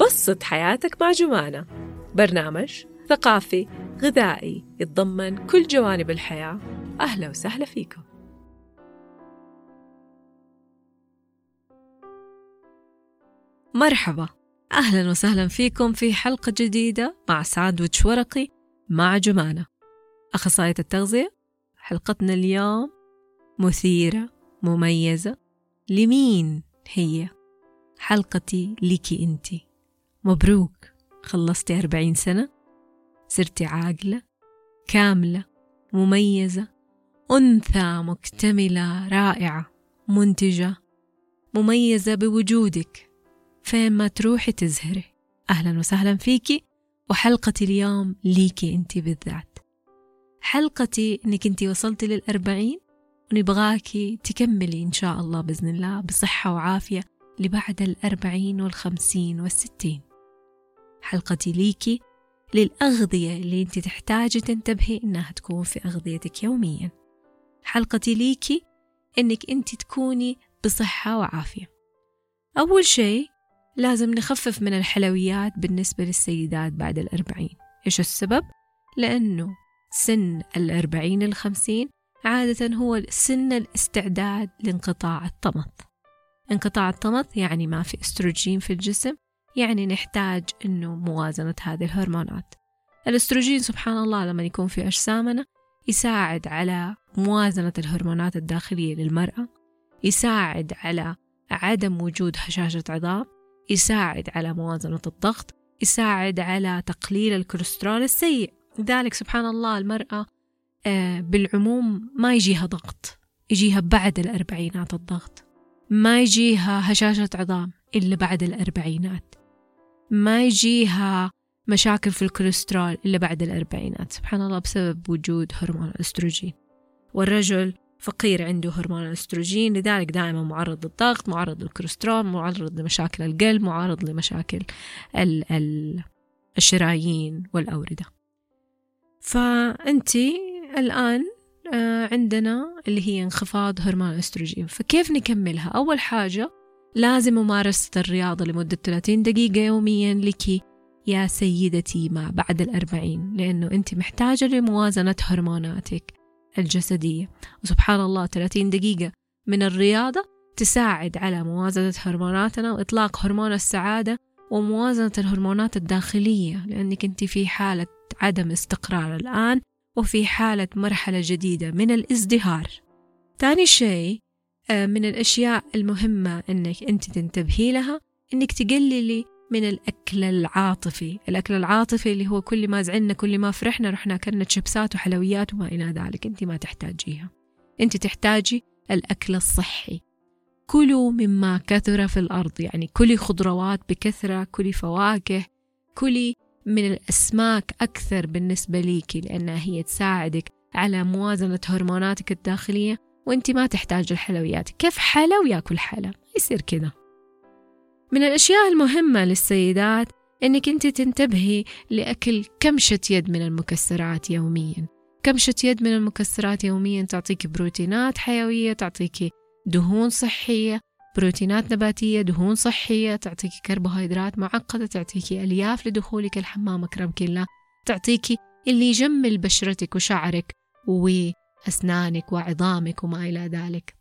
بسط حياتك مع جمانة. برنامج ثقافي غذائي يتضمن كل جوانب الحياة. أهلا وسهلا فيكم. مرحبا. أهلا وسهلا فيكم في حلقة جديدة مع ساندويتش ورقي مع جمانة. أخصائية التغذية حلقتنا اليوم مثيرة مميزة. لمين هي؟ حلقتي ليكي أنتي. مبروك خلصتي أربعين سنة صرتي عاقلة كاملة مميزة أنثى مكتملة رائعة منتجة مميزة بوجودك. فين ما تروحي تزهري. أهلا وسهلا فيكي وحلقتي اليوم ليكي انتي بالذات. حلقتي إنك انتي وصلتي للأربعين ونبغاكي تكملي إن شاء الله بإذن الله بصحة وعافية لبعد الأربعين والخمسين والستين. حلقتي ليكي للأغذية اللي أنت تحتاجي تنتبهي إنها تكون في أغذيتك يوميا. حلقتي ليكي إنك أنت تكوني بصحة وعافية. أول شيء لازم نخفف من الحلويات بالنسبة للسيدات بعد الأربعين. إيش السبب؟ لأنه سن الأربعين الخمسين عادة هو سن الاستعداد لانقطاع الطمث انقطاع الطمث يعني ما في استروجين في الجسم يعني نحتاج إنه موازنة هذه الهرمونات. الأستروجين سبحان الله لما يكون في أجسامنا يساعد على موازنة الهرمونات الداخلية للمرأة يساعد على عدم وجود هشاشة عظام يساعد على موازنة الضغط يساعد على تقليل الكوليسترول السيء. لذلك سبحان الله المرأة آه، بالعموم ما يجيها ضغط يجيها بعد الأربعينات الضغط ما يجيها هشاشة عظام إلا بعد الأربعينات. ما يجيها مشاكل في الكوليسترول إلا بعد الأربعينات. سبحان الله بسبب وجود هرمون الأستروجين. والرجل فقير عنده هرمون الأستروجين لذلك دائما معرض للضغط معرض للكوليسترول معرض لمشاكل القلب معرض لمشاكل ال ال الشرايين والأوردة. فأنت الآن آه، عندنا اللي هي انخفاض هرمون الأستروجين. فكيف نكملها؟ أول حاجة لازم ممارسة الرياضة لمدة 30 دقيقة يوميا لك يا سيدتي ما بعد الأربعين لأنه أنت محتاجة لموازنة هرموناتك الجسدية. وسبحان الله 30 دقيقة من الرياضة تساعد على موازنة هرموناتنا وإطلاق هرمون السعادة وموازنة الهرمونات الداخلية لأنك أنت في حالة عدم استقرار الآن وفي حالة مرحلة جديدة من الازدهار. ثاني شيء من الأشياء المهمة أنك أنت تنتبهي لها أنك تقللي من الأكل العاطفي. الأكل العاطفي اللي هو كل ما زعلنا كل ما فرحنا رحنا أكلنا شيبسات وحلويات وما إلى ذلك. أنت ما تحتاجيها. أنت تحتاجي الأكل الصحي. كلوا مما كثر في الأرض يعني كلي خضروات بكثرة كلي فواكه كلي من الأسماك أكثر بالنسبة ليكي لأنها هي تساعدك على موازنة هرموناتك الداخلية وانت ما تحتاج الحلويات. كيف حلا وياكل حلا يصير كذا. من الأشياء المهمة للسيدات إنك أنت تنتبهي لأكل كمشة يد من المكسرات يوميا. كمشة يد من المكسرات يوميا تعطيك بروتينات حيوية تعطيك دهون صحية بروتينات نباتية دهون صحية تعطيك كربوهيدرات معقدة تعطيك ألياف لدخولك الحمام أكرمك الله. تعطيك اللي يجمل بشرتك وشعرك وأسنانك وعظامك وما إلى ذلك.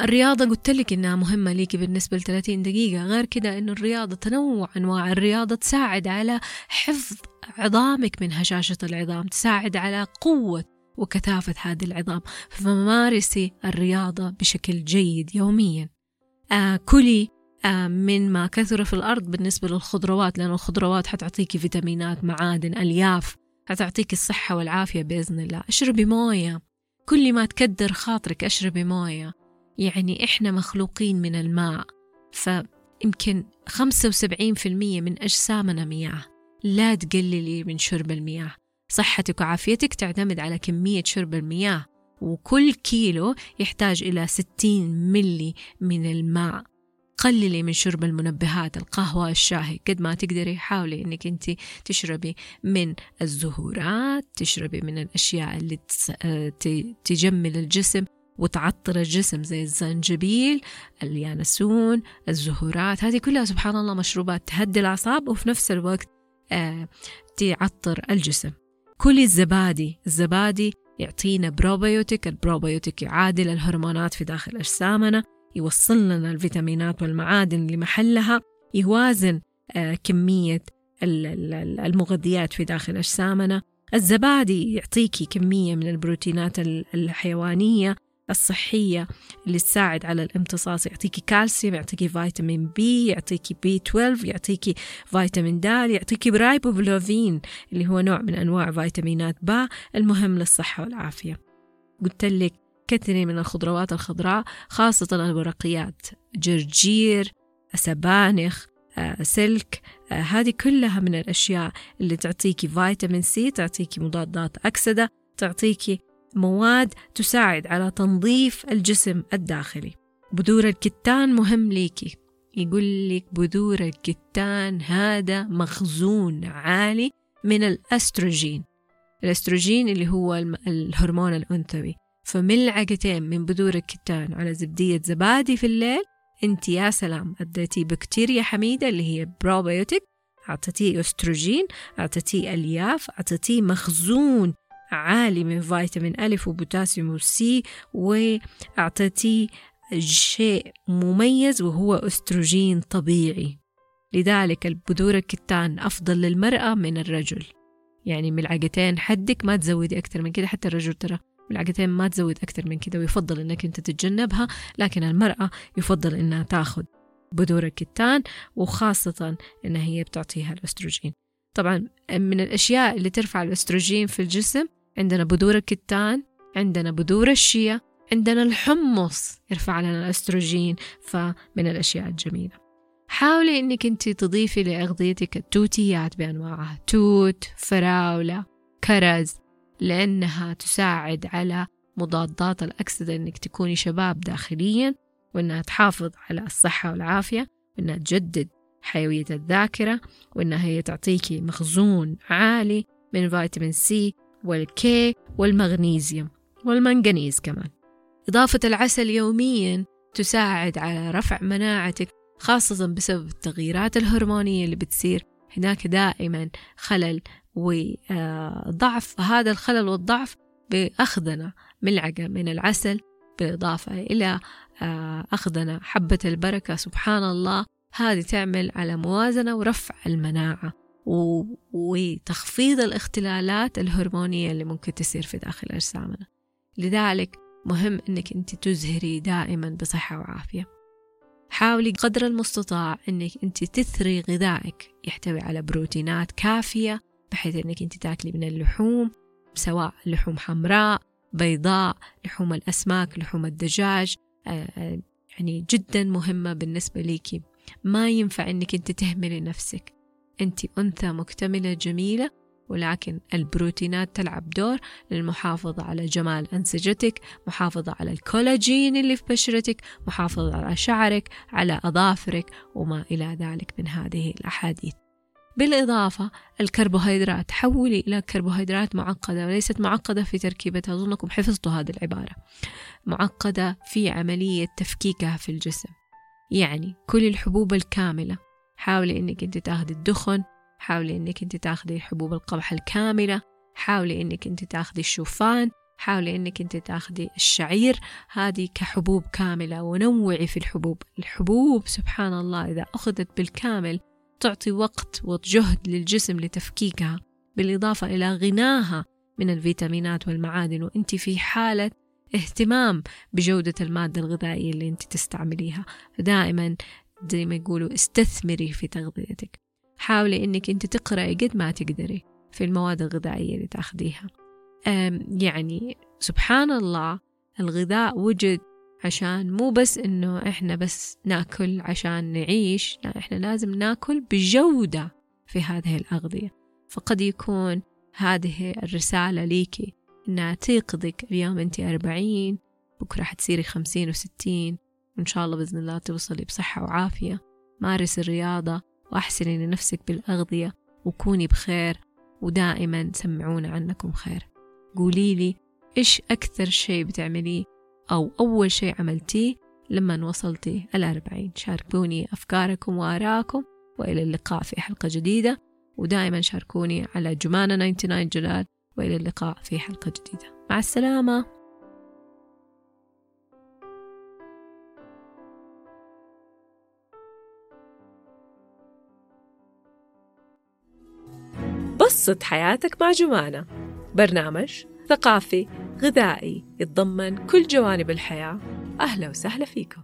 الرياضة قلت لك إنها مهمة ليكي بالنسبة ل 30 دقيقة. غير كده إنه الرياضة تنوع أنواع. الرياضة تساعد على حفظ عظامك من هشاشة العظام تساعد على قوة وكثافة هذه العظام. فمارسي الرياضة بشكل جيد يوميا. آه كلي آه من ما كثر في الأرض بالنسبة للخضروات لأن الخضروات حتعطيكي فيتامينات معادن ألياف حتعطيك الصحة والعافية بإذن الله. اشربي موية. كل ما تكدر خاطرك أشربي موية يعني إحنا مخلوقين من الماء. فيمكن 75% من أجسامنا مياه. لا تقللي من شرب المياه. صحتك وعافيتك تعتمد على كمية شرب المياه. وكل كيلو يحتاج إلى 60 ملي من الماء. قللي من شرب المنبهات القهوة الشاهي قد ما تقدري حاولي إنك أنت تشربي من الزهورات تشربي من الأشياء اللي تجمل الجسم وتعطر الجسم زي الزنجبيل اليانسون الزهورات. هذه كلها سبحان الله مشروبات تهدي الأعصاب وفي نفس الوقت آه تعطر الجسم. كل الزبادي الزبادي يعطينا بروبيوتيك البروبيوتيك يعادل الهرمونات في داخل أجسامنا. يوصل لنا الفيتامينات والمعادن لمحلها يوازن آه كمية المغذيات في داخل أجسامنا. الزبادي يعطيكي كمية من البروتينات الحيوانية الصحية اللي تساعد على الامتصاص يعطيكي كالسيوم يعطيكي فيتامين B يعطيكي B 12 يعطيكي فيتامين د يعطيكي ريبوفلافين اللي هو نوع من أنواع فيتامينات ب المهم للصحة والعافية. قلت لك كثري من الخضروات الخضراء خاصة الورقيات. جرجير سبانخ سلك هذه كلها من الأشياء اللي تعطيكي فيتامين سي تعطيكي مضادات أكسدة تعطيكي مواد تساعد على تنظيف الجسم الداخلي. بذور الكتان مهم ليكي. يقول لك بذور الكتان هذا مخزون عالي من الأستروجين. الأستروجين اللي هو الهرمون الأنثوي. فملعقتين من بذور الكتان على زبدية زبادي في الليل انت يا سلام أديتي بكتيريا حميدة اللي هي بروبيوتيك أعطيتيه أستروجين أعطيتيه ألياف أعطيتيه مخزون عالي من فيتامين ألف وبوتاسيوم و C وأعطيتيه شيء مميز وهو أستروجين طبيعي. لذلك البذور الكتان أفضل للمرأة من الرجل. يعني ملعقتين حدك ما تزودي أكثر من كده حتى الرجل ترى. ملعقتين ما تزود أكثر من كده ويفضل أنك أنت تتجنبها لكن المرأة يفضل أنها تأخذ بذور الكتان وخاصة أنها هي بتعطيها الأستروجين. طبعا من الأشياء اللي ترفع الأستروجين في الجسم عندنا بذور الكتان عندنا بذور الشيا عندنا الحمص يرفع لنا الأستروجين فمن الأشياء الجميلة. حاولي أنك أنت تضيفي لأغذيتك التوتيات بأنواعها توت فراولة كرز. لأنها تساعد على مضادات الأكسدة أنك تكوني شباب داخليا وأنها تحافظ على الصحة والعافية وأنها تجدد حيوية الذاكرة وأنها هي تعطيكي مخزون عالي من فيتامين C وال K والمغنيسيوم والمنغنيز كمان. إضافة العسل يوميا تساعد على رفع مناعتك خاصة بسبب التغييرات الهرمونية اللي بتصير هناك دائما خلل وضعف هذا الخلل والضعف بأخذنا ملعقة من العسل بالإضافة إلى آه، أخذنا حبة البركة. سبحان الله هذه تعمل على موازنة ورفع المناعة وتخفيض الاختلالات الهرمونية اللي ممكن تصير في داخل أجسامنا. لذلك مهم أنك أنت تزهري دائما بصحة وعافية. حاولي قدر المستطاع أنك أنت تثري غذائك يحتوي على بروتينات كافية بحيث أنك أنت تاكلي من اللحوم سواء لحوم حمراء بيضاء لحوم الأسماك لحوم الدجاج آه، آه، يعني جدا مهمة بالنسبة ليكي ما ينفع أنك أنت تهملي نفسك. أنت أنثى مكتملة جميلة ولكن البروتينات تلعب دور للمحافظة على جمال أنسجتك محافظة على الكولاجين اللي في بشرتك محافظة على شعرك على أظافرك وما إلى ذلك من هذه الأحاديث. بالإضافة الكربوهيدرات. حولي إلى كربوهيدرات معقدة وليست معقدة في تركيبتها. أظنكم حفظتوا هذه العبارة. معقدة في عملية تفكيكها في الجسم. يعني كل الحبوب الكاملة. حاولي إنك أنت تاخذي الدخن حاولي إنك أنت تاخذي حبوب القمح الكاملة حاولي إنك أنت تاخذي الشوفان حاولي إنك أنت تاخذي الشعير. هذه كحبوب كاملة. ونوعي في الحبوب. الحبوب سبحان الله إذا أخذت بالكامل تعطي وقت وجهد للجسم لتفكيكها بالإضافة إلى غناها من الفيتامينات والمعادن وأنت في حالة اهتمام بجودة المادة الغذائية اللي أنت تستعمليها. فدائما زي ما يقولوا استثمري في تغذيتك. حاولي أنك أنت تقرأي قد ما تقدري في المواد الغذائية اللي تأخذيها. يعني سبحان الله الغذاء وجد عشان مو بس إنه إحنا بس نأكل عشان نعيش لا إحنا لازم نأكل بجودة في هذه الأغذية. فقد يكون هذه الرسالة ليكي إنها تيقظك اليوم أنت أربعين بكرة حتصيري خمسين وستين. وإن شاء الله بإذن الله توصلي بصحة وعافية. مارس الرياضة وأحسني لنفسك بالأغذية وكوني بخير ودائما سمعونا عنكم خير. قولي لي إيش أكثر شيء بتعمليه أو أول شيء عملتيه لما وصلتي الأربعين شاركوني أفكاركم وآراءكم وإلى اللقاء في حلقة جديدة. ودائما شاركوني على جمانة 99 جلال وإلى اللقاء في حلقة جديدة. مع السلامة. بسط حياتك مع جمانة. برنامج ثقافي غذائي يتضمن كل جوانب الحياة. أهلا وسهلا فيكم.